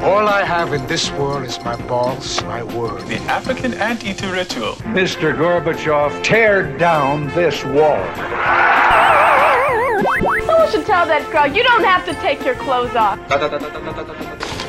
All I have in this world is my balls, my word. The African anteater ritual. Mr. Gorbachev, tear down this wall. Someone should tell that crowd you don't have to take your clothes off.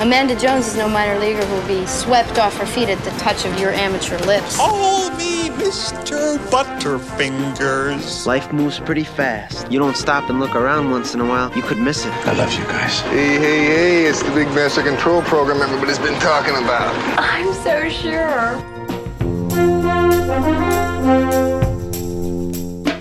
Amanda Jones is no minor leaguer who will be swept off her feet at the touch of your amateur lips. Call me Mr. Butterfingers. Life moves pretty fast. You don't stop and look around once in a while, you could miss it. I love you guys. Hey, hey, hey, it's the Big Master Control Program everybody's been talking about. I'm so sure.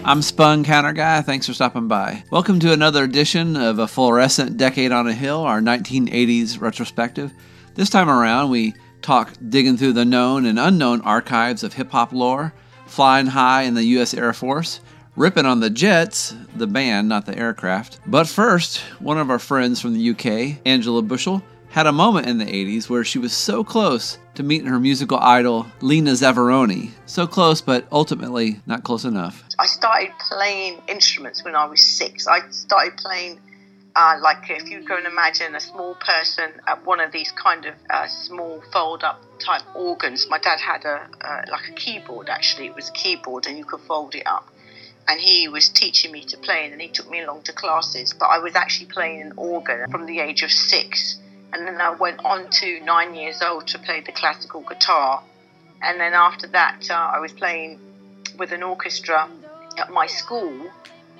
I'm Spun Counter Guy. Thanks for stopping by. Welcome to another edition of a fluorescent decade on a hill, our 1980s retrospective. This time around, we talk digging through the known and unknown archives of hip hop lore, flying high in the U.S. Air Force, ripping on the jets, the band, not the aircraft. But first, one of our friends from the UK, Angela Bushell, had a moment in the 80s where she was so close to meeting her musical idol, Lena Zavaroni. So close, but ultimately not close enough. I started playing instruments when I was six. I started playing, uh, like, if you can imagine a small person at one of these kind of uh, small fold up type organs. My dad had a, uh, like a keyboard actually, it was a keyboard and you could fold it up. And he was teaching me to play, and he took me along to classes. But I was actually playing an organ from the age of six and then I went on to nine years old to play the classical guitar. And then after that, uh, I was playing with an orchestra at my school.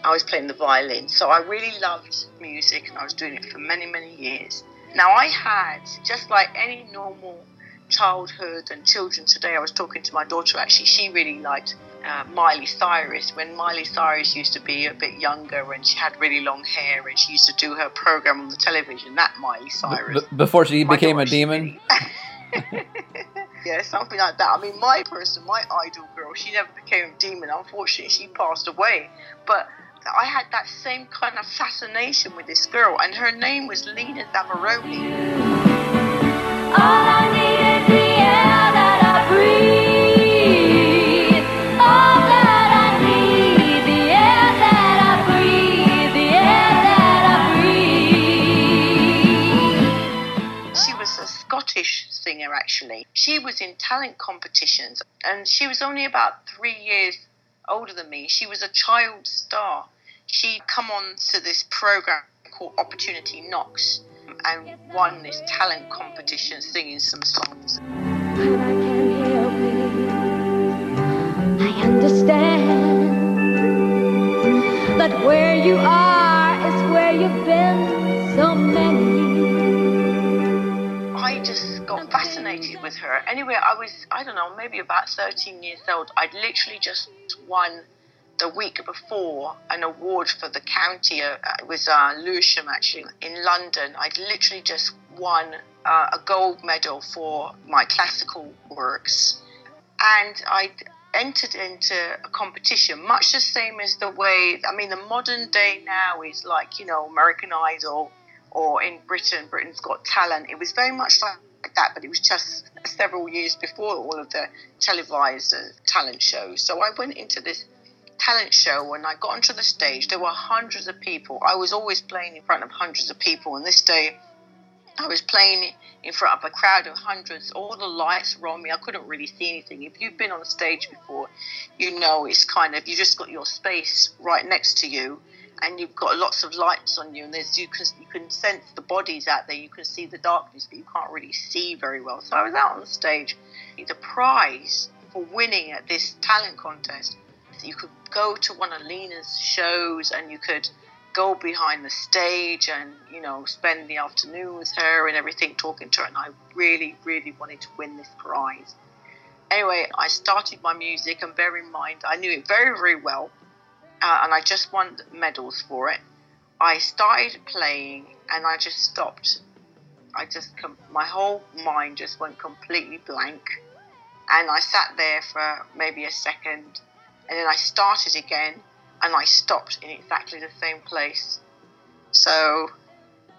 I was playing the violin. So I really loved music and I was doing it for many, many years. Now, I had, just like any normal childhood and children today, I was talking to my daughter actually, she really liked uh, Miley Cyrus when Miley Cyrus used to be a bit younger and she had really long hair and she used to do her program on the television. That Miley Cyrus. B- before she my became a demon? yeah, something like that. I mean, my person, my idol girl, she never became a demon. Unfortunately, she passed away. But I had that same kind of fascination with this girl, and her name was Lena Zavaroni. She was a Scottish singer actually. She was in talent competitions and she was only about three years older than me. She was a child star. She'd come on to this program called Opportunity Knocks and won this talent competition singing some songs. I understand that where you are is where you've been so many got fascinated with her. Anyway, I was, I don't know, maybe about 13 years old. I'd literally just won the week before an award for the county. Uh, it was uh, Lewisham, actually, in London. I'd literally just won uh, a gold medal for my classical works. And I'd entered into a competition, much the same as the way, I mean, the modern day now is like, you know, American Idol or in Britain, Britain's Got Talent. It was very much like that, but it was just several years before all of the televised uh, talent shows. So I went into this talent show and I got onto the stage. There were hundreds of people. I was always playing in front of hundreds of people, and this day I was playing in front of a crowd of hundreds. All the lights were on me. I couldn't really see anything. If you've been on a stage before, you know it's kind of you just got your space right next to you and you've got lots of lights on you, and there's you can you can sense the bodies out there. You can see the darkness, but you can't really see very well. So I was out on the stage. The prize for winning at this talent contest, you could go to one of Lena's shows, and you could go behind the stage and you know spend the afternoon with her and everything, talking to her. And I really, really wanted to win this prize. Anyway, I started my music, and bear in mind, I knew it very, very well uh, and I just won medals for it. I started playing and I just stopped. I just, com- my whole mind just went completely blank. And I sat there for maybe a second and then I started again and I stopped in exactly the same place. So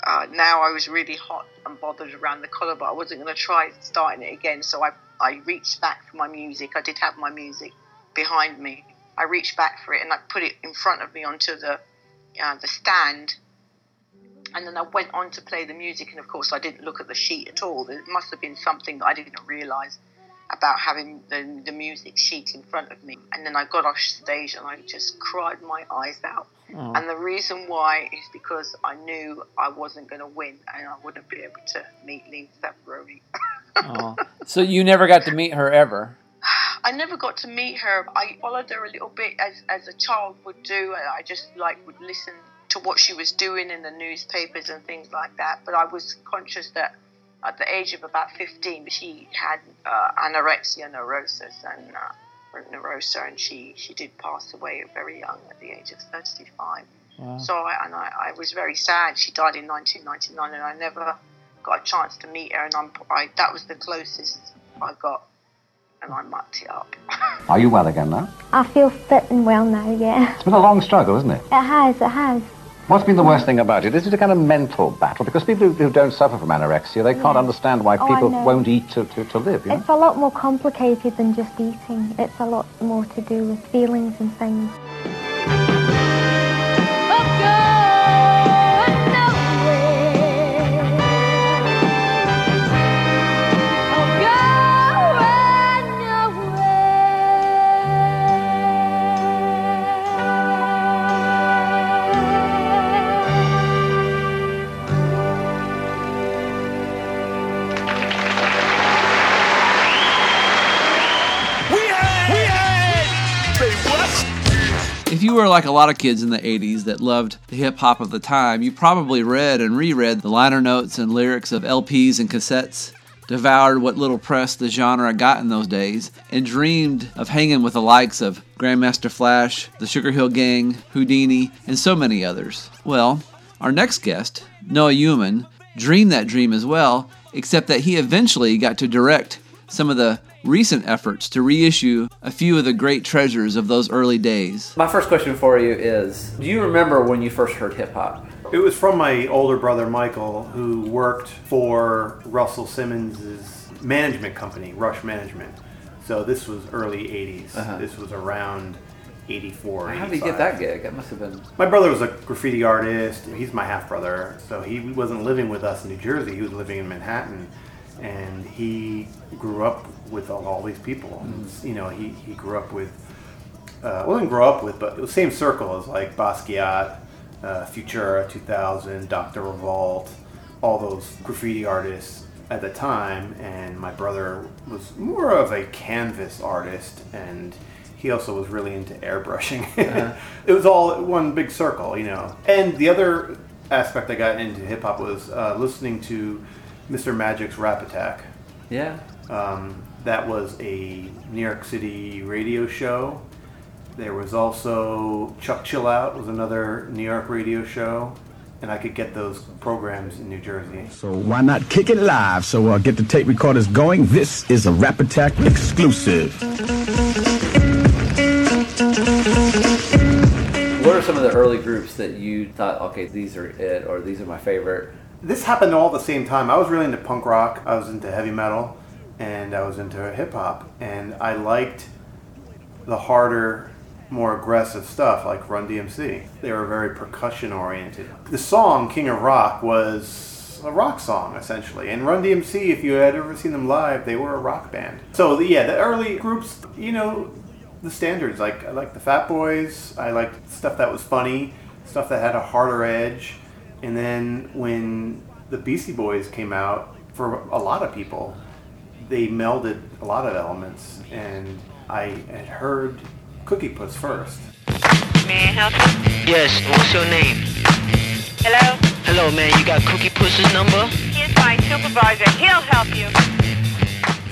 uh, now I was really hot and bothered around the collar, but I wasn't going to try starting it again. So I, I reached back for my music. I did have my music behind me I reached back for it and I put it in front of me onto the uh, the stand. And then I went on to play the music, and of course, I didn't look at the sheet at all. There must have been something that I didn't realise about having the, the music sheet in front of me. And then I got off stage and I just cried my eyes out. And the reason why is because I knew I wasn't going to win and I wouldn't be able to meet Lynn Savaroni. So you never got to meet her ever. I never got to meet her. I followed her a little bit as, as a child would do. I just like would listen to what she was doing in the newspapers and things like that. But I was conscious that at the age of about 15, she had uh, anorexia neurosis and uh, neurosa, and she, she did pass away very young at the age of 35. Wow. So I, and I, I was very sad. She died in 1999, and I never got a chance to meet her. And I'm, I, that was the closest I got, and I mucked it up. Are you well again now? I feel fit and well now, yeah. It's been a long struggle, isn't it? It has, it has. What's been the worst thing about it? Is it a kind of mental battle? Because people who, who don't suffer from anorexia, they can't Yeah. understand why Oh, people won't eat to, to, to live, you know? It's a lot more complicated than just eating. It's a lot more to do with feelings and things. Like a lot of kids in the 80s that loved the hip hop of the time, you probably read and reread the liner notes and lyrics of LPs and cassettes, devoured what little press the genre got in those days, and dreamed of hanging with the likes of Grandmaster Flash, the Sugar Hill Gang, Whodini, and so many others. Well, our next guest, Noah Uman, dreamed that dream as well, except that he eventually got to direct some of the recent efforts to reissue a few of the great treasures of those early days. My first question for you is Do you remember when you first heard hip hop? It was from my older brother Michael, who worked for Russell Simmons' management company, Rush Management. So this was early 80s. Uh-huh. This was around 84. How did he get that gig? That must have been. My brother was a graffiti artist. He's my half brother. So he wasn't living with us in New Jersey. He was living in Manhattan. And he grew up with all, all these people. You know, he, he grew up with, uh, well, didn't grow up with, but the same circle as like Basquiat, uh, Futura 2000, Dr. Revolt, all those graffiti artists at the time. And my brother was more of a canvas artist and he also was really into airbrushing. Uh-huh. it was all one big circle, you know. And the other aspect I got into hip hop was uh, listening to Mr. Magic's Rap Attack. Yeah. Um, that was a New York City radio show. There was also Chuck Chill Out was another New York radio show, and I could get those programs in New Jersey. So why not kick it live? So uh, get the tape recorders going. This is a Rap Attack exclusive. What are some of the early groups that you thought, okay, these are it, or these are my favorite? This happened all at the same time. I was really into punk rock. I was into heavy metal, and I was into hip hop, and I liked the harder, more aggressive stuff like Run DMC. They were very percussion oriented. The song King of Rock was a rock song essentially, and Run DMC, if you had ever seen them live, they were a rock band. So yeah, the early groups, you know, the standards like I like the Fat Boys. I liked stuff that was funny, stuff that had a harder edge. And then when the Beastie Boys came out, for a lot of people, they melded a lot of elements. And I had heard Cookie Puss first. May I help you? Yes, what's your name? Hello? Hello, man, you got Cookie Puss's number? He's my supervisor. He'll help you.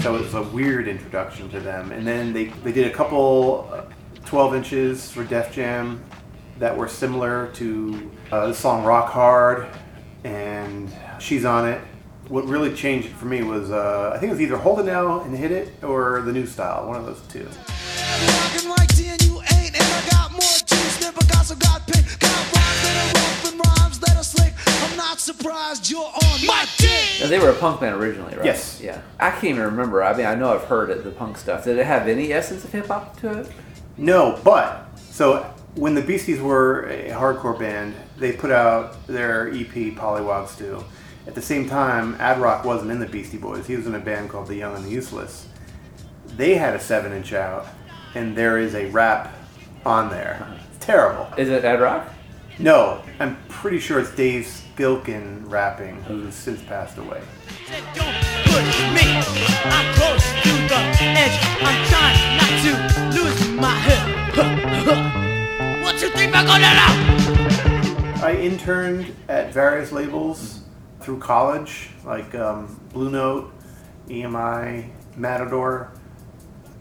So it was a weird introduction to them. And then they, they did a couple uh, 12 inches for Def Jam that were similar to uh, the song Rock Hard and She's on It. What really changed it for me was uh, I think it was either Hold It Now and Hit It or the new style, one of those two. Rockin' like ten, you ain't, and I got more juice than Picasso got pink. Got rhymes that are rough and rhymes that are slick. I'm not surprised you're on my dick. Now, they were a punk band originally, right? Yes. Yeah. I can't even remember. I mean, I know I've heard it, the punk stuff. Did it have any essence of hip hop to it? No, but so when the Beasties were a hardcore band, they put out their EP Pollywog Stew. At the same time, Ad Rock wasn't in the Beastie Boys. He was in a band called The Young and the Useless. They had a seven inch out, and there is a rap on there. It's terrible. Is it Ad Rock? No, I'm pretty sure it's Dave Scilken rapping, who's since passed away. Push me, I'm close to the edge. I'm trying not to lose my head. What you think I'm gonna know? I interned at various labels through college, like um, Blue Note, EMI, Matador,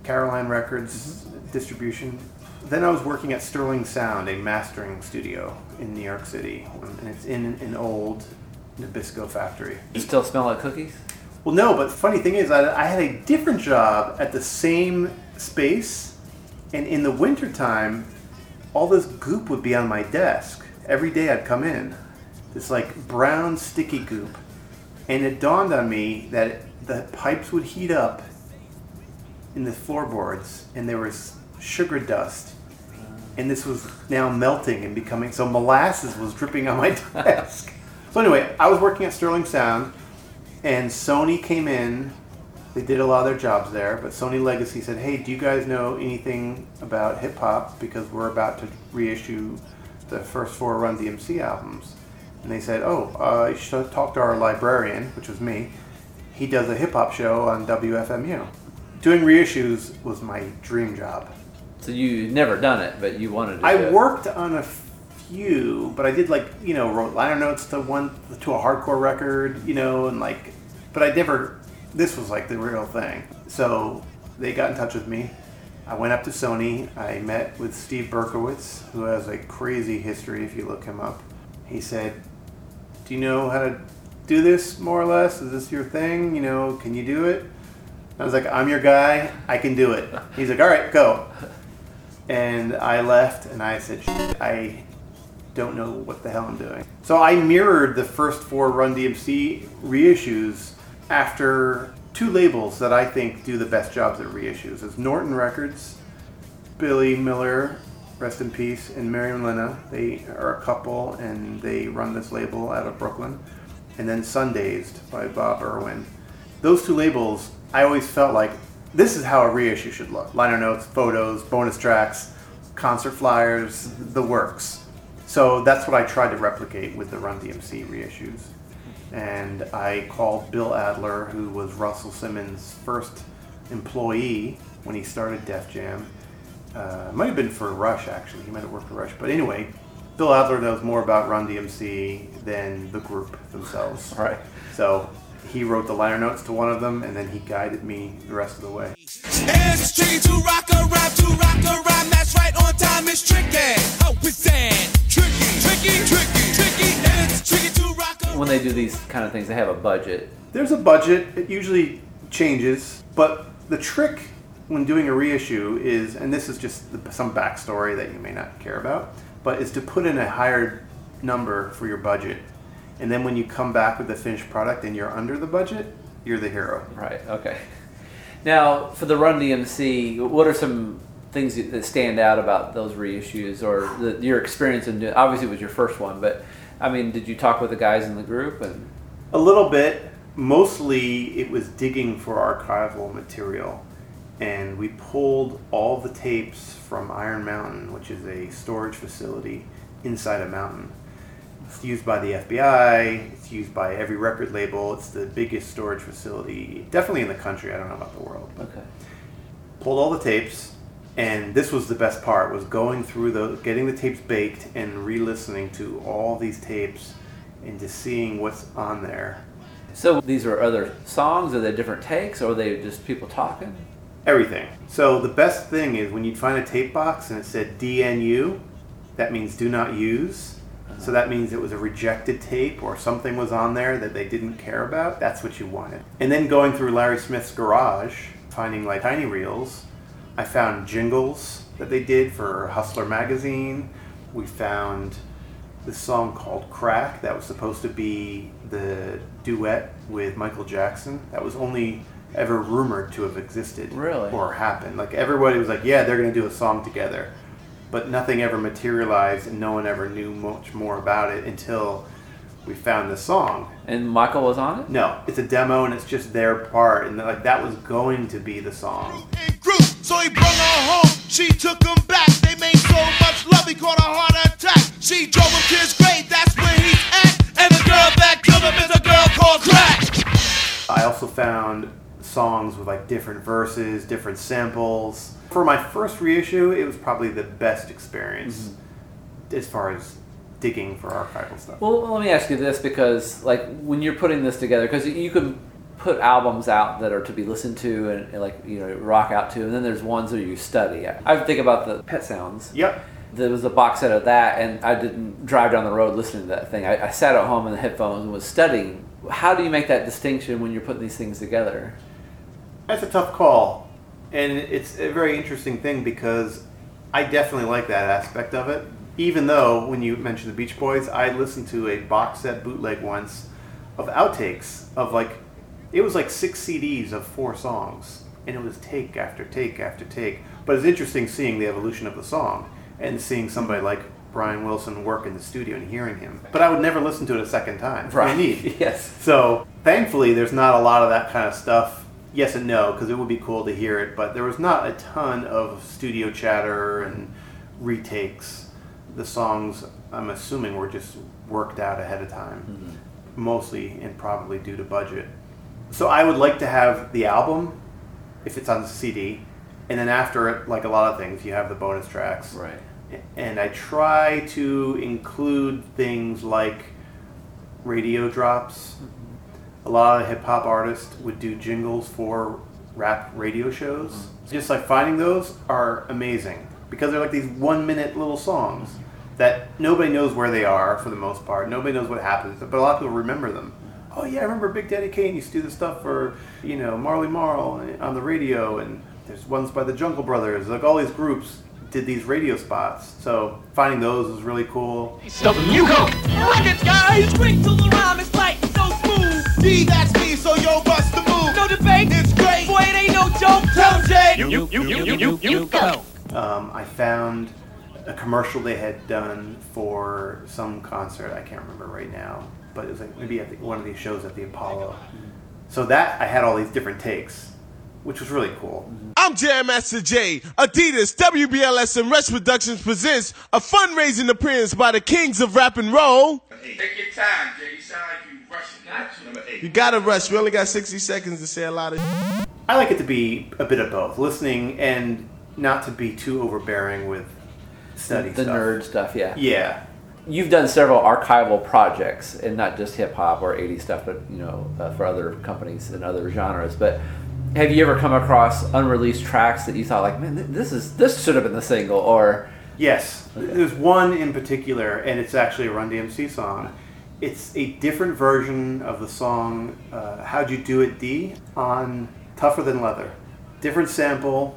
Caroline Records distribution. Then I was working at Sterling Sound, a mastering studio in New York City, and it's in an old Nabisco factory. You still smell like cookies? Well, no, but the funny thing is, I, I had a different job at the same space, and in the wintertime, all this goop would be on my desk. Every day I'd come in, this like brown sticky goop, and it dawned on me that the pipes would heat up in the floorboards, and there was sugar dust, and this was now melting and becoming so molasses was dripping on my desk. so anyway, I was working at Sterling Sound, and Sony came in. They did a lot of their jobs there, but Sony Legacy said, "Hey, do you guys know anything about hip hop? Because we're about to reissue the first four Run DMC albums." And they said, "Oh, uh, you should talk to our librarian, which was me. He does a hip hop show on WFMU. Doing reissues was my dream job. So you never done it, but you wanted to. do I worked on a few, but I did like you know wrote liner notes to one to a hardcore record, you know, and like, but I never. This was like the real thing. So they got in touch with me. I went up to Sony. I met with Steve Berkowitz, who has a crazy history if you look him up. He said, "Do you know how to do this more or less? Is this your thing? You know, can you do it?" I was like, "I'm your guy. I can do it." He's like, "All right, go." And I left, and I said, "Shit, "I don't know what the hell I'm doing." So I mirrored the first four Run DMC reissues after two labels that I think do the best jobs at reissues. It's Norton Records, Billy Miller, rest in peace, and Miriam Linna. They are a couple, and they run this label out of Brooklyn. And then Sundazed by Bob Irwin. Those two labels, I always felt like this is how a reissue should look. Liner notes, photos, bonus tracks, concert flyers, the works. So that's what I tried to replicate with the Run DMC reissues. And I called Bill Adler, who was Russell Simmons' first employee when he started Def Jam. Uh, it might have been for Rush, actually. He might have worked for Rush. But anyway, Bill Adler knows more about Run DMC than the group themselves. Right. So he wrote the liner notes to one of them, and then he guided me the rest of the way. It's tricky to rock a rap, to rock a rap, that's right on time, it's tricky. How is that? Tricky, tricky, tricky, tricky, it's tricky to rock a When they do these kind of things, they have a budget. There's a budget. It usually changes, but the trick when doing a reissue is, and this is just the, some backstory that you may not care about, but is to put in a higher number for your budget, and then when you come back with the finished product and you're under the budget, you're the hero. Right. Okay. Now, for the Run DMC, what are some things that that stand out about those reissues, or the, your experience in? doing- Obviously, it was your first one, but I mean, did you talk with the guys in the group? And A little bit. Mostly it was digging for archival material. And we pulled all the tapes from Iron Mountain, which is a storage facility inside a mountain. It's used by the FBI, it's used by every record label. It's the biggest storage facility, definitely in the country. I don't know about the world. Okay. Pulled all the tapes, and this was the best part was going through the getting the tapes baked and re-listening to all these tapes and just seeing what's on there so these are other songs, are they different takes, or are they just people talking? Everything. So the best thing is when you'd find a tape box and it said DNU, that means do not use. So that means it was a rejected tape or something was on there that they didn't care about. That's what you wanted. And then going through Larry Smith's garage, finding like tiny reels, I found jingles that they did for Hustler magazine. We found this song called Crack that was supposed to be the duet with Michael Jackson. That was only ever rumored to have existed Really? or happened. Like everybody was like, yeah, they're going to do a song together. but nothing ever materialized, and no one ever knew much more about it until we found this song. And Michael was on it. No, it's a demo, and it's just their part, and like that was going to be the song. Group, so he brought her home. She took him back. They made so much love, he caught a heart attack. She drove him to his grave, that's where he's at. And the girl that killed him is a girl called Crack. I also found songs with like different verses, different samples. For my first reissue, it was probably the best experience mm-hmm. as far as digging for archival stuff. Well, let me ask you this because, like, when you're putting this together, because you can put albums out that are to be listened to and, and, like you know rock out to, and then there's ones that you study. I, I think about the Pet Sounds. Yep. There was a box set of that, and I didn't drive down the road listening to that thing. I, I sat at home in the headphones and was studying. How do you make that distinction when you're putting these things together? That's a tough call, and it's a very interesting thing because I definitely like that aspect of it. Even though when you mentioned the Beach Boys, I listened to a box set bootleg once of outtakes of like it was like six CDs of four songs, and it was take after take after take. But it's interesting seeing the evolution of the song and seeing somebody like Brian Wilson work in the studio and hearing him. But I would never listen to it a second time. Right. neat. Yes. So thankfully, there's not a lot of that kind of stuff. Yes and no, because it would be cool to hear it, but there was not a ton of studio chatter and retakes. The songs, I'm assuming, were just worked out ahead of time, mm-hmm. mostly and probably due to budget. So I would like to have the album, if it's on CD, and then after it, like a lot of things, you have the bonus tracks. Right. And I try to include things like radio drops. Mm-hmm. A lot of hip hop artists would do jingles for rap radio shows. Mm-hmm. Just like finding those are amazing because they're like these one minute little songs mm-hmm. that nobody knows where they are for the most part. Nobody knows what happens, but a lot of people remember them. Oh yeah, I remember Big Daddy Kane used to do the stuff for you know Marley Marl on the radio, and there's ones by the Jungle Brothers. Like all these groups did these radio spots. So finding those was really cool. You go. Records, guys. Ring to the rhyme, it's like so smooth. D, that's me, so yo, bust the move. No debate, it's great. Boy, it ain't no joke. Tell Jay. You, you, you, you, you, you, go. Um, I found a commercial they had done for some concert. I can't remember right now, but it was like maybe at the, one of these shows at the Apollo. Mm-hmm. So that I had all these different takes, which was really cool. Mm-hmm. I'm Jam Master Jay. Adidas, WBLS, and Rest Productions presents a fundraising appearance by the Kings of Rap and Roll. Take your time, Jay. You sound like you rushing. Got you. Number eight. You gotta rush. We only got 60 seconds to say a lot of. I like it to be a bit of both, listening and not to be too overbearing with study stuff. the stuff. nerd stuff, yeah. Yeah. You've done several archival projects, and not just hip hop or 80s stuff, but you know, uh, for other companies and other genres. But have you ever come across unreleased tracks that you thought, like, man, th- this is this should have been the single, or Yes, there's one in particular, and it's actually a Run DMC song. It's a different version of the song uh, "How'd You Do It, D" on "Tougher Than Leather." Different sample.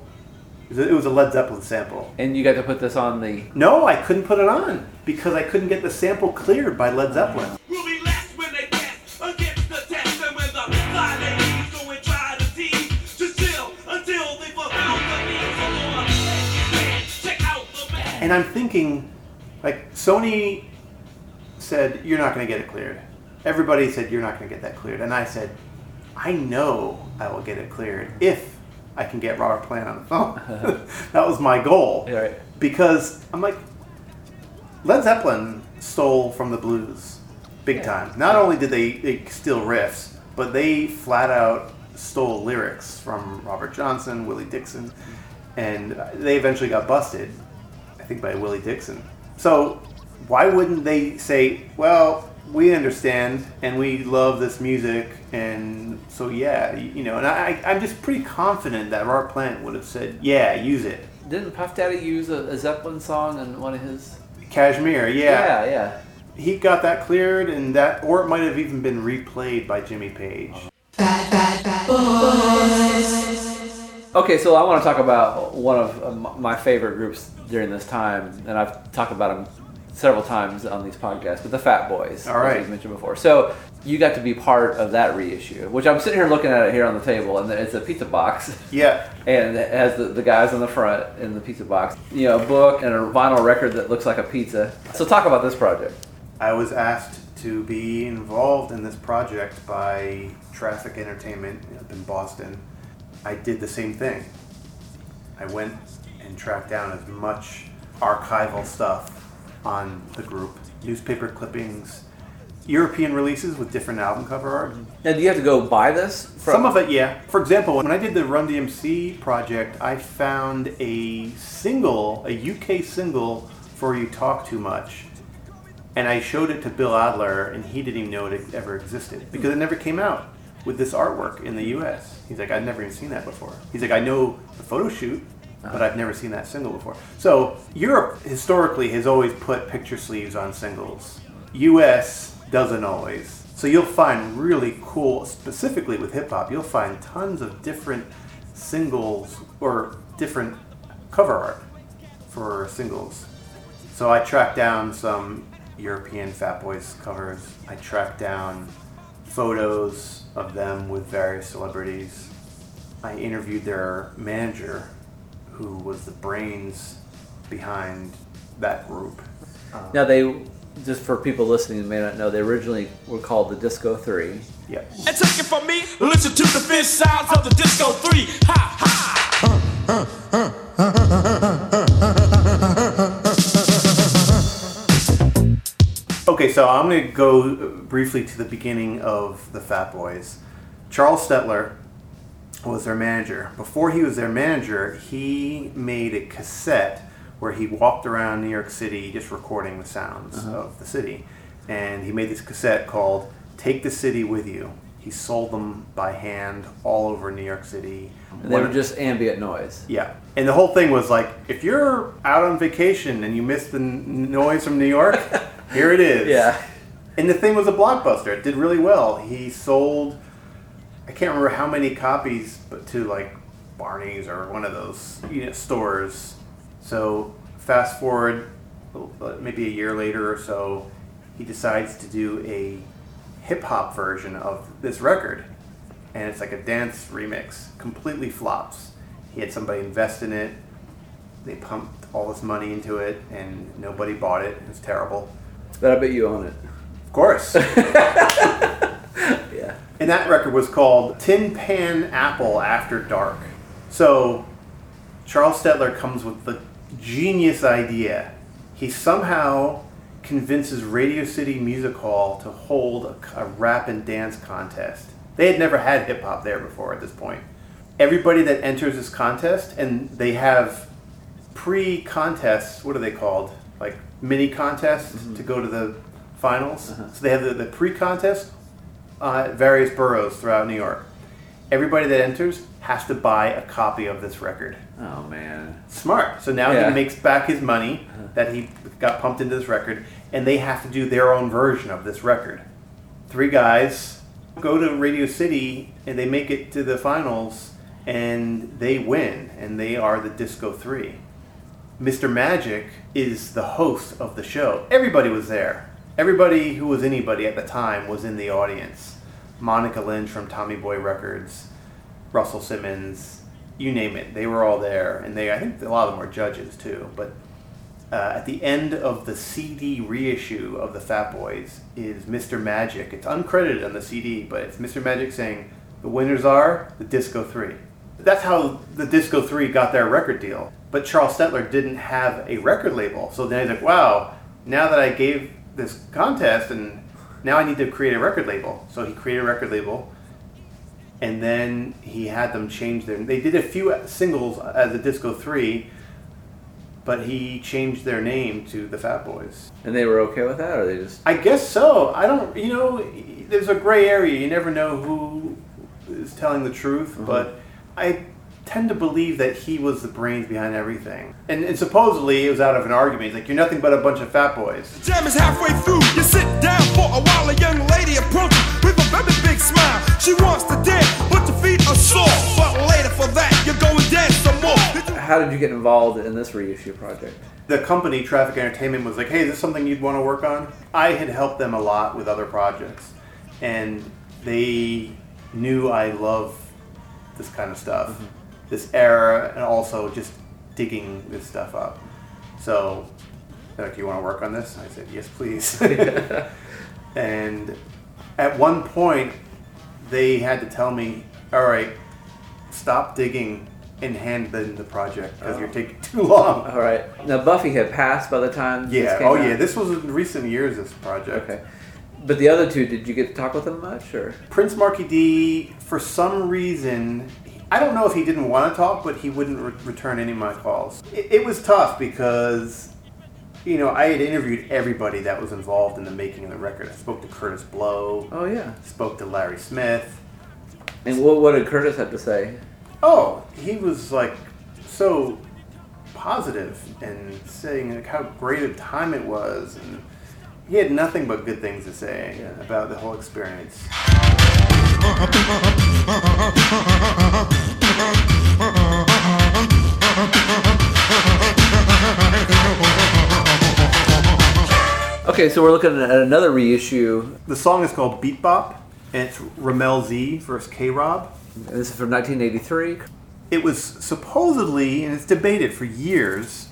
It was a- It was a Led Zeppelin sample. and you got to put this on the No, I couldn't put it on because I couldn't get the sample cleared by Led Zeppelin. And I'm thinking, like, Sony said, you're not going to get it cleared. Everybody said, you're not going to get that cleared. And I said, I know I will get it cleared if I can get Robert Plant on the phone. that was my goal. Because I'm like, Led Zeppelin stole from the blues big time. Not only did they, they steal riffs, but they flat out stole lyrics from Robert Johnson, Willie Dixon, and they eventually got busted, I think by Willie Dixon. So why wouldn't they say, well, we understand and we love this music, and so yeah, you you know, and I, I'm just pretty confident that Robert Plant would have said, yeah, use it. Didn't Puff Daddy use a, a Zeppelin song in one of his? Kashmir, yeah. Yeah, yeah. He got that cleared, and that, or it might have even been replayed by Jimmy Page. Okay, so I want to talk about one of uh, my favorite groups during this time, and I've talked about them several times on these podcasts, but the Fat Boys, All right. as we mentioned before. So you got to be part of that reissue, which I'm sitting here looking at it here on the table, and it's a pizza box. Yeah. And it has the, the guys on the front in the pizza box, you know, a book and a vinyl record that looks like a pizza. So talk about this project. I was asked to be involved in this project by Traffic Entertainment up in Boston. I did the same thing. I went and tracked down as much archival stuff on the group, newspaper clippings, European releases with different album cover art. And do you have to go buy this? From- Some of it, yeah. For example, when I did the Run DMC project, I found a single, a UK single for You Talk Too Much. And I showed it to Bill Adler, and he didn't even know it ever existed because it never came out with this artwork in the US. He's like, I've never even seen that before. He's like, I know the photo shoot, Uh-huh. but I've never seen that single before. So Europe historically has always put picture sleeves on singles. US doesn't always. So you'll find really cool, specifically with hip hop, you'll find tons of different singles or different cover art for singles. So I tracked down some European Fat Boys covers. I tracked down photos of them with various celebrities. I interviewed their manager, who was the brains behind that group. Now they, just for people listening who may not know, they originally were called the Disco Three. Yep. And take it from me, listen to the fifth sounds of the disco three. Ha ha! Okay, so I'm going to go briefly to the beginning of the Fat Boys. Charles Stetler was their manager. Before he was their manager, he made a cassette where he walked around New York City just recording the sounds Uh-huh. of the city. And he made this cassette called Take the City With You. He sold them by hand all over New York City. And they were just ambient noise. Yeah. And the whole thing was like, if you're out on vacation and you miss the n- noise from New York, here it is. Yeah. And the thing was a blockbuster. It did really well. He sold, I can't remember how many copies, but to like Barney's or one of those you know, stores. So fast forward uh, maybe a year later or so, he decides to do a hip hop version of this record. And it's like a dance remix. Completely flops. He had somebody invest in it. They pumped all this money into it, and nobody bought it. It was terrible. But I bet you own it. Of course. Yeah. And that record was called Tin Pan Apple After Dark. So Charles Stetler comes with the genius idea. He somehow convinces Radio City Music Hall to hold a, a rap and dance contest. They had never had hip hop there before at this point. Everybody that enters this contest, and they have pre contests, what are they called? Like mini contests mm-hmm. to go to the finals. Uh-huh. So they have the, the pre contest uh, various boroughs throughout New York. Everybody that enters has to buy a copy of this record. Oh man. Smart. So now Yeah. he makes back his money that he got pumped into this record, and they have to do their own version of this record. Three guys go to Radio City and they make it to the finals, and they win, and they are the Disco Three. Mr. Magic is the host of the show. Everybody was there. Everybody who was anybody at the time was in the audience. Monica Lynch from Tommy Boy Records, Russell Simmons, you name it. They were all there, and they I think a lot of them were judges too. But uh, at the end of the CD reissue of the Fat Boys is Mr. Magic. It's uncredited on the CD, but it's Mr. Magic saying the winners are the Disco Three. That's how the Disco Three got their record deal. But Charles Stetler didn't have a record label, so then he's like, "Wow, now that I gave this contest, and now I need to create a record label." So he created a record label, and then he had them change their. They did a few singles as the Disco Three, but he changed their name to the Fat Boys. And they were okay with that, or they just I guess so. I don't. You know, there's a gray area. You never know who is telling the truth, mm-hmm. but I tend to believe that he was the brains behind everything. And, and supposedly it was out of an argument. He's like, "You're nothing but a bunch of fat boys." Jam is halfway through. You sit down for a while. A young lady approaches with a very big smile. She wants to dance, but your feet are sore. But later for that, you go and dance some more. How did you get involved in this reissue project? the company Traffic Entertainment was like, "Hey, is this something you'd want to work on?" I had helped them a lot with other projects, and they knew I love this kind of stuff, Mm-hmm. This era, and also just digging this stuff up. So, they're like, "You want to work on this?" I said, "Yes, please." and at one point, they had to tell me, "All right, stop digging." And hand in the project because you're oh. taking too long. All right. Now Buffy had passed by the time. this Yeah. Oh, out? yeah. This was in recent years. This project. Okay. But the other two, did you get to talk with them much, or? Prince Marky D, for some reason, I don't know if he didn't want to talk, but he wouldn't re- return any of my calls. It, it was tough because, you know, I had interviewed everybody that was involved in the making of the record. I spoke to Kurtis Blow. Oh yeah. Spoke to Larry Smith. And what, what did Kurtis have to say? Oh, he was like so positive and saying like how great a time it was, and he had nothing but good things to say about the whole experience. Okay, so we're looking at another reissue. The song is called Beat Bop, and it's Rammellzee versus K Rob. And this is from 1983. It was supposedly, and it's debated for years,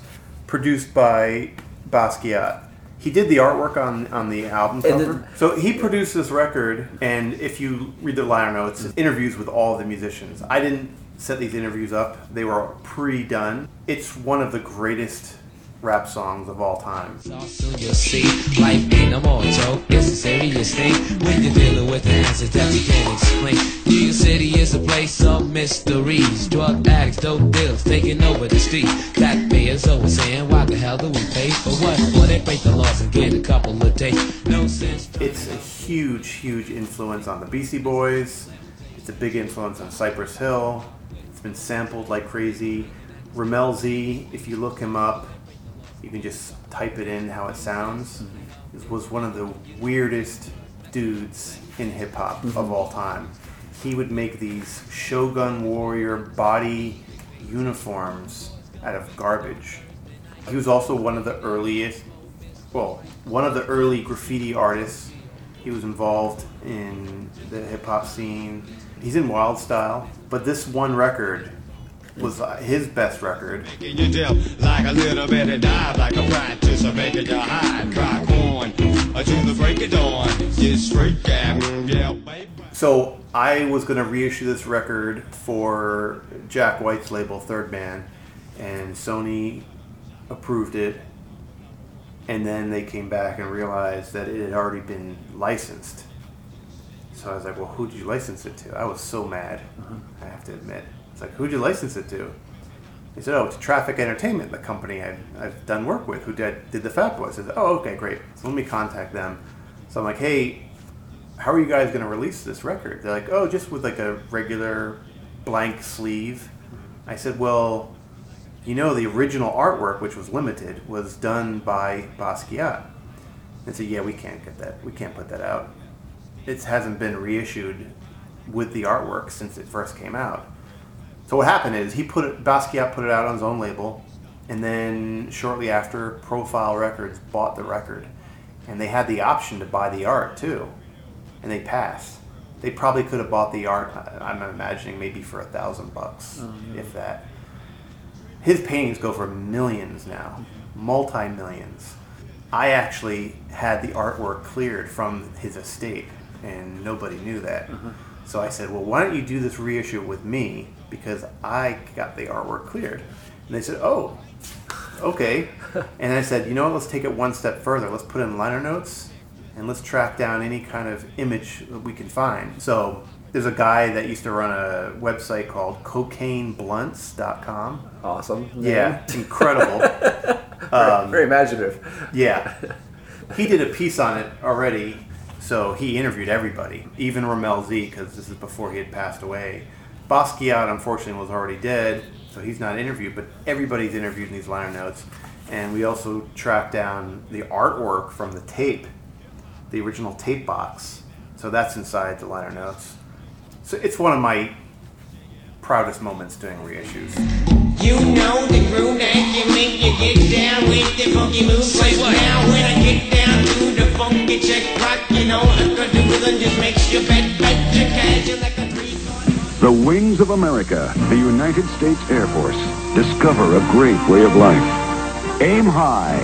produced by Basquiat. He did the artwork on, on the album cover. then- so he produced this record, and if you read the liner notes, it's interviews with all the musicians. I didn't set these interviews up, they were pre done. It's one of the greatest rap songs of all time. See, life ain't no more joke, it's a serious thing when you're dealing with answers that we can't explain. New York City is a place of mysteries, drug addicts, dope dealers taking over the street. Taxpayers always saying, why the hell do we pay for what? Well, they break the laws and get a couple of days. No sense. It's a huge, huge influence on the Beastie Boys. It's a big influence on Cypress Hill. It's been sampled like crazy. Rammellzee, if you look him up, you can just type it in how it sounds. Mm-hmm. This was one of the weirdest dudes in hip hop of mm-hmm. all time. He would make these Shogun Warrior body uniforms out of garbage. He was also one of the earliest, well, one of the early graffiti artists. He was involved in the hip hop scene. He's in Wild Style, but this one record was uh, his best record. Making you dip like a little bit of dive, like a practice of making your hide. Crack on to the break of dawn. Just straight yeah, baby. So I was going to reissue this record for Jack White's label, Third Man, and Sony approved it. And then they came back and realized that it had already been licensed. So I was like, well, who did you license it to? I was so mad, I have to admit. It's like, who'd you license it to? He said, oh, it's Traffic Entertainment, the company I've, I've done work with who did, did the Fat Boys. I said, oh, okay, great. So let me contact them. So I'm like, hey, how are you guys going to release this record? They're like, oh, just with like a regular blank sleeve. I said, well, you know, the original artwork, which was limited, was done by Basquiat. And said, yeah, we can't get that. We can't put that out. It hasn't been reissued with the artwork since it first came out. So what happened is he put it, Basquiat put it out on his own label, and then shortly after, Profile Records bought the record, and they had the option to buy the art too, and they passed. They probably could have bought the art. I'm imagining maybe for a thousand bucks, Oh, if that. His paintings go for millions now, multi millions. I actually had the artwork cleared from his estate, and nobody knew that. Uh-huh. So I said, "Well, why don't you do this reissue with me because I got the artwork cleared?" And they said, "Oh, okay." and I said, "You know what? Let's take it one step further. Let's put in liner notes, and let's track down any kind of image that we can find." So there's a guy that used to run a website called CocaineBlunts.com. Awesome. Yeah, incredible. Um, Very imaginative. Yeah. He did a piece on it already, so he interviewed everybody, even Rammellzee, because this is before he had passed away. Basquiat, unfortunately, was already dead, so he's not interviewed, but everybody's interviewed in these liner notes. And we also tracked down the artwork from the tape, the original tape box. So that's inside the liner notes. So it's one of my proudest moments doing reissues. You know the groove that can make you get down with the funky moves. Say what? Now when I get down to the funky check rock, you know I could do rhythm just makes you bet, bet you cash you like a three. The wings of America, the United States Air Force. Discover a great way of life. Aim high,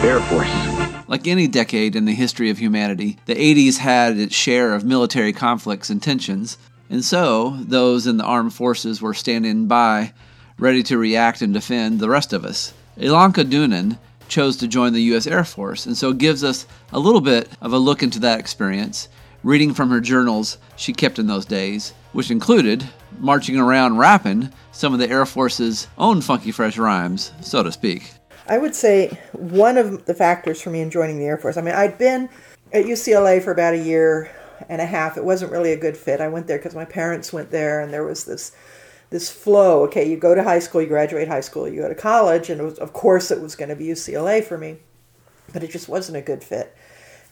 Air Force. Like any decade in the history of humanity, the 80s had its share of military conflicts and tensions, and so those in the armed forces were standing by, ready to react and defend the rest of us. Ilanka Dunan chose to join the U.S. Air Force, and so gives us a little bit of a look into that experience, reading from her journals she kept in those days, which included marching around rapping some of the Air Force's own funky fresh rhymes, so to speak. I would say one of the factors for me in joining the Air Force. I mean, I'd been at UCLA for about a year and a half. It wasn't really a good fit. I went there because my parents went there, and there was this this flow. Okay, you go to high school, you graduate high school, you go to college, and was, of course it was going to be UCLA for me, but it just wasn't a good fit.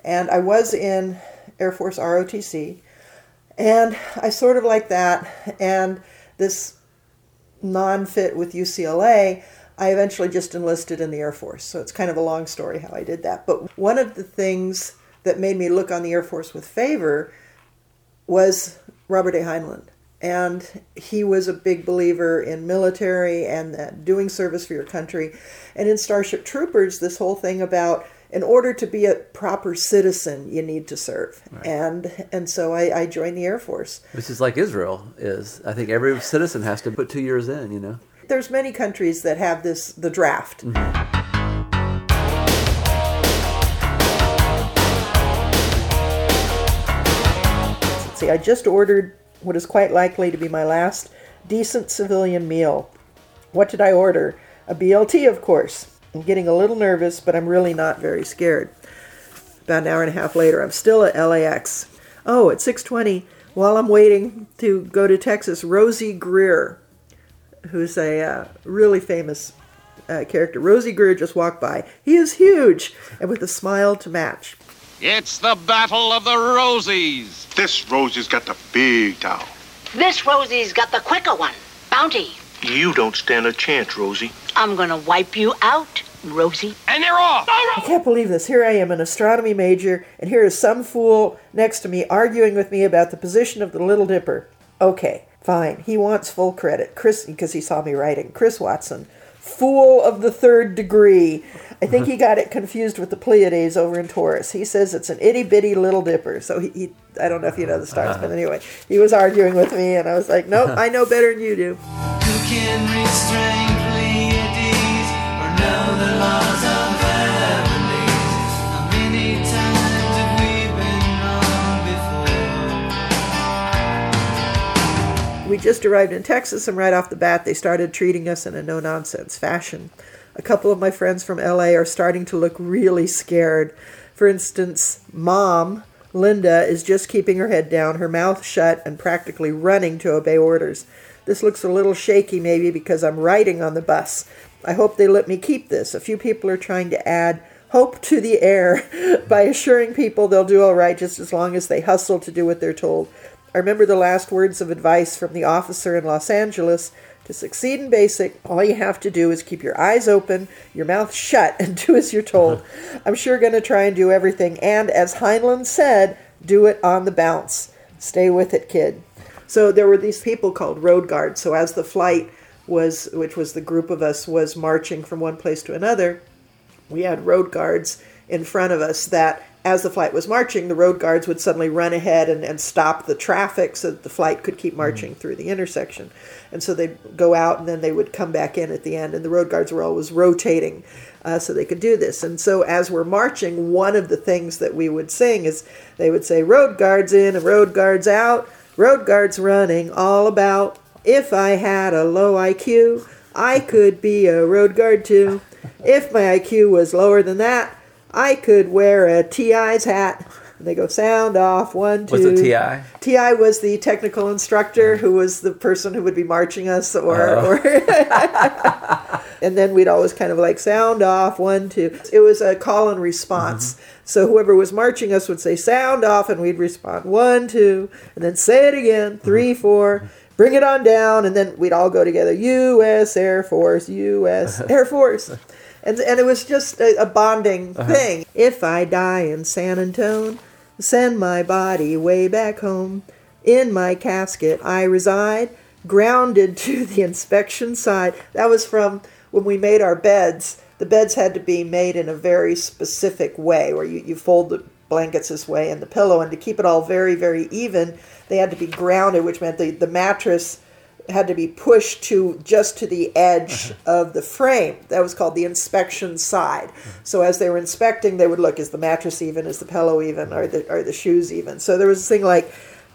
And I was in Air Force ROTC, and I sort of like that. And this non-fit with UCLA. I eventually just enlisted in the Air Force. So it's kind of a long story how I did that. But one of the things that made me look on the Air Force with favor was Robert A. Heinlein. And he was a big believer in military and doing service for your country. And in Starship Troopers, this whole thing about in order to be a proper citizen, you need to serve. And and so I, I joined the Air Force. Which is like Israel is. I think every citizen has to put two years in, you know. There's many countries that have this the draft. Mm-hmm. Let's see, I just ordered what is quite likely to be my last decent civilian meal. What did I order? A BLT, of course. I'm getting a little nervous, but I'm really not very scared. About an hour and a half later, I'm still at LAX. Oh, at 6:20, while I'm waiting to go to Texas, Rosey Grier, who's a uh, really famous uh, character. Rosey Grier just walked by. He is huge, and with a smile to match. It's the Battle of the Rosies. This Rosie's got the big towel. This Rosie's got the quicker one. Bounty. You don't stand a chance, Rosie. I'm gonna wipe you out, Rosie. And they're off. I can't believe this. Here I am, an astronomy major, and here is some fool next to me arguing with me about the position of the Little Dipper. Okay, fine. He wants full credit. Chris, because he saw me writing. Chris Watson, fool of the third degree. I think he mm-hmm. got it confused with the Pleiades over in Taurus. He says it's an itty bitty Little Dipper. So he, he I don't know if you know the uh-huh. stars, but anyway, he was arguing with me, and I was like, nope, I know better than you do. Who can restrain Pleiades or know the laws of Hercules? How many times have we been wrong before? We just arrived in Texas, and right off the bat, they started treating us in a no nonsense fashion. A couple of my friends from LA are starting to look really scared. For instance, mom, Linda, is just keeping her head down, her mouth shut, and practically running to obey orders. This looks a little shaky, maybe because I'm riding on the bus. I hope they let me keep this. A few people are trying to add hope to the air by assuring people they'll do all right just as long as they hustle to do what they're told. I remember the last words of advice from the officer in Los Angeles. To succeed in basic, all you have to do is keep your eyes open, your mouth shut, and do as you're told. I'm sure going to try and do everything. And as Heinlein said, do it on the bounce. Stay with it, kid. So there were these people called road guards. So as the flight was, which was the group of us, was marching from one place to another, we had road guards in front of us that as the flight was marching, the road guards would suddenly run ahead and, and stop the traffic so that the flight could keep hmm. marching through the intersection. And so they'd go out and then they would come back in at the end. And the road guards were always rotating uh, so they could do this. And so as we're marching, one of the things that we would sing is they would say, Road guards in and road guards out, road guards running all about. If I had a low IQ, I could be a road guard too. If my IQ was lower than that, I could wear a TI's hat. And they go sound off one two. Was it TI? Ti was the technical instructor who was the person who would be marching us, or, Oh. or and then we'd always kind of like sound off one two. It was a call and response. Mm-hmm. So whoever was marching us would say sound off, and we'd respond one two, and then say it again mm-hmm. three four. Mm-hmm. bring it on down, and then we'd all go together. U.S. Air Force, U.S. Uh-huh. Air Force, and and it was just a, a bonding Uh-huh. thing. If I die in San Antone, send my body way back home. In my casket I reside, grounded to the inspection side. That was from when we made our beds. The beds had to be made in a very specific way, where you, you fold the blankets this way and the pillow, and to keep it all very, very even, they had to be grounded, which meant the, the mattress had to be pushed to just to the edge uh-huh. of the frame. That was called the inspection side. Uh-huh. So as they were inspecting, they would look: is the mattress even? Is the pillow even? Are the are the shoes even? So there was this thing like.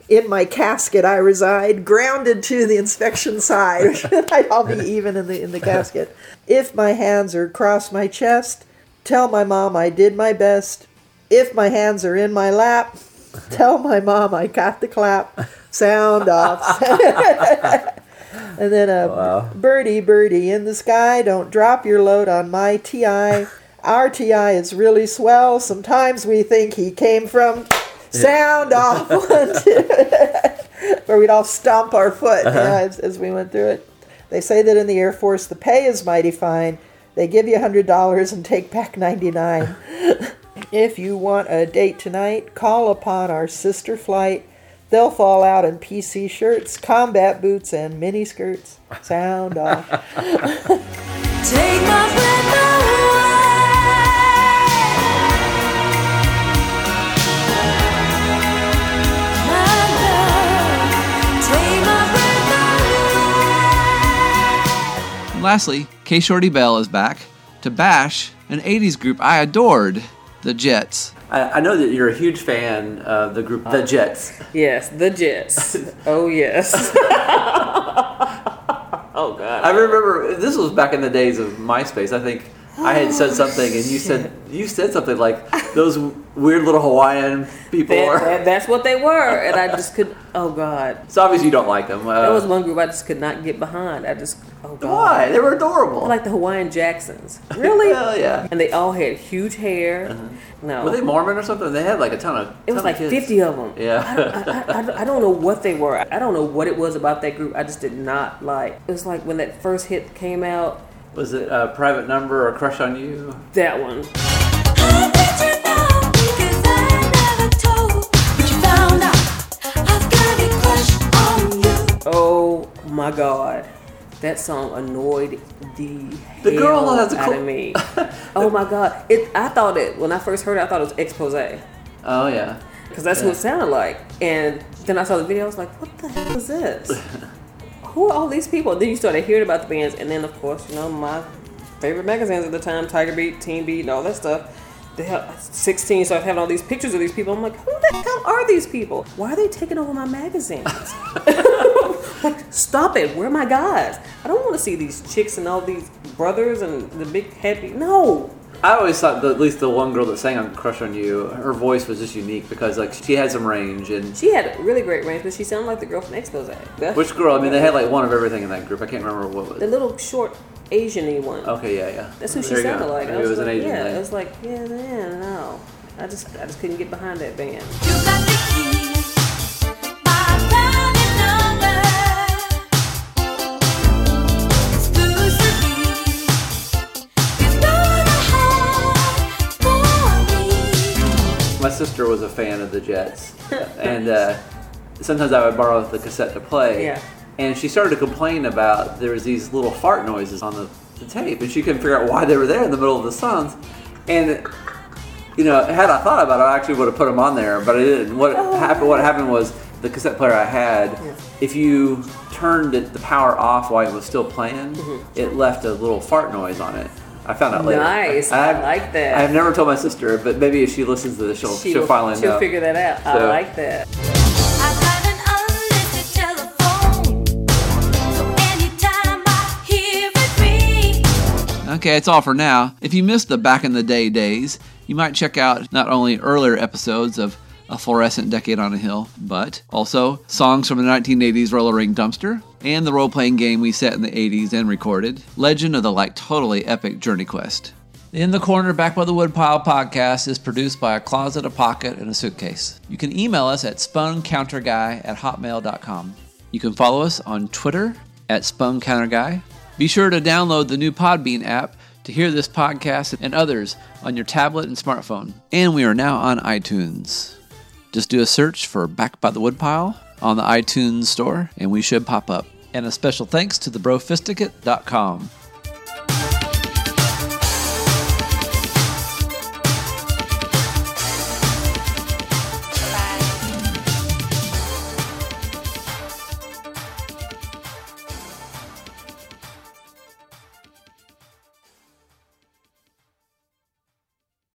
In my casket I reside, grounded to the inspection side. I'll be even in the in the casket. If my hands are across my chest, tell my mom I did my best. If my hands are in my lap, tell my mom I got the clap. Sound off. and then a birdie, birdie in the sky, don't drop your load on my TI. Our TI is really swell. Sometimes we think he came from sound off. Where we'd all stomp our foot Uh-huh. yeah, as, as we went through it. They say that in the Air Force the pay is mighty fine. They give you $100 and take back 99 If you want a date tonight, call upon our sister flight. They'll fall out in PC shirts, combat boots, and mini skirts. Sound off. Take my breath lastly, K Shorty Bell is back to bash an 80s group I adored, the Jets. I, I know that you're a huge fan of the group The uh, Jets. Yes, the Jets. oh yes. oh God. I remember this was back in the days of MySpace. I think I had said something, and you said you said something like those weird little Hawaiian people. That- that- that's what they were, and I just could. Oh God. So obviously you don't like them. Uh, That was one group I just could not get behind. I just oh god. Why? They were adorable. They're like the Hawaiian Jacksons. Really? Hell yeah. And they all had huge hair. No. Were they Mormon or something? They had like a ton of. It was like of fifty of them. Yeah. I, I, I don't know what they were. I don't know what it was about that group. I just did not like. It was like when that first hit came out. Was it a private number or a Crush on You? That one. Oh my god. That song annoyed the, The girl hell has a out cool- of me. oh my god! It. I thought it when I first heard it. I thought it was Exposé. Oh yeah. Because that's Yeah. what it sounded like. And then I saw the video. I was like, "What the hell is this? Who are all these people?" Then you started hearing about the bands, and then of course, you know, my favorite magazines at the time, Tiger Beat, Teen Beat, and all that stuff. They have uh, 16 started having all these pictures of these people. I'm like, who the hell are these people? Why are they taking over my magazines? like, stop it. Where are my guys? I don't want to see these chicks and all these brothers and the big happy. No. I always thought that at least the one girl that sang on Crush on You, her voice was just unique because like she had some range and She had really great range, but she sounded like the girl from Exposé. which girl? I mean, they had like one of everything in that group. I can't remember what was. The little short Asian-y one. Okay, yeah, yeah. That's who she There you go. sounded like. I Maybe it was an like, Asian yeah, thing. it was like, yeah, man, no. I just, I just couldn't get behind that band. My sister was a fan of the Jets, and uh, sometimes I would borrow the cassette to play. Yeah. And she started to complain about there was these little fart noises on the, the tape, and she couldn't figure out why they were there in the middle of the songs. And you know, had I thought about it, I actually would have put them on there, but I didn't. What happened? What happened was the cassette player I had. If you turned it, the power off while it was still playing, it left a little fart noise on it. I found out later. Nice. I like that. I've never told my sister, but maybe if she listens to this, she'll She she'll will, finally she'll know. figure that out. I like that. Okay, that's all for now. If you missed the back in the day days, you might check out not only earlier episodes of A Fluorescent Decade on a Hill, but also songs from the 1980s Roller Ring Dumpster and the role playing game we set in the 80s and recorded, Legend of the Like Totally Epic Journey Quest. In the Corner Back by the Woodpile podcast is produced by a closet, a pocket, and a suitcase. You can email us at spuncounterguy at hotmail.com. You can follow us on Twitter at Spun Counter Guy. Be sure to download the new Podbean app to hear this podcast and others on your tablet and smartphone. And we are now on iTunes. Just do a search for Back by the Woodpile on the iTunes store and we should pop up. And a special thanks to thebrofisticate.com.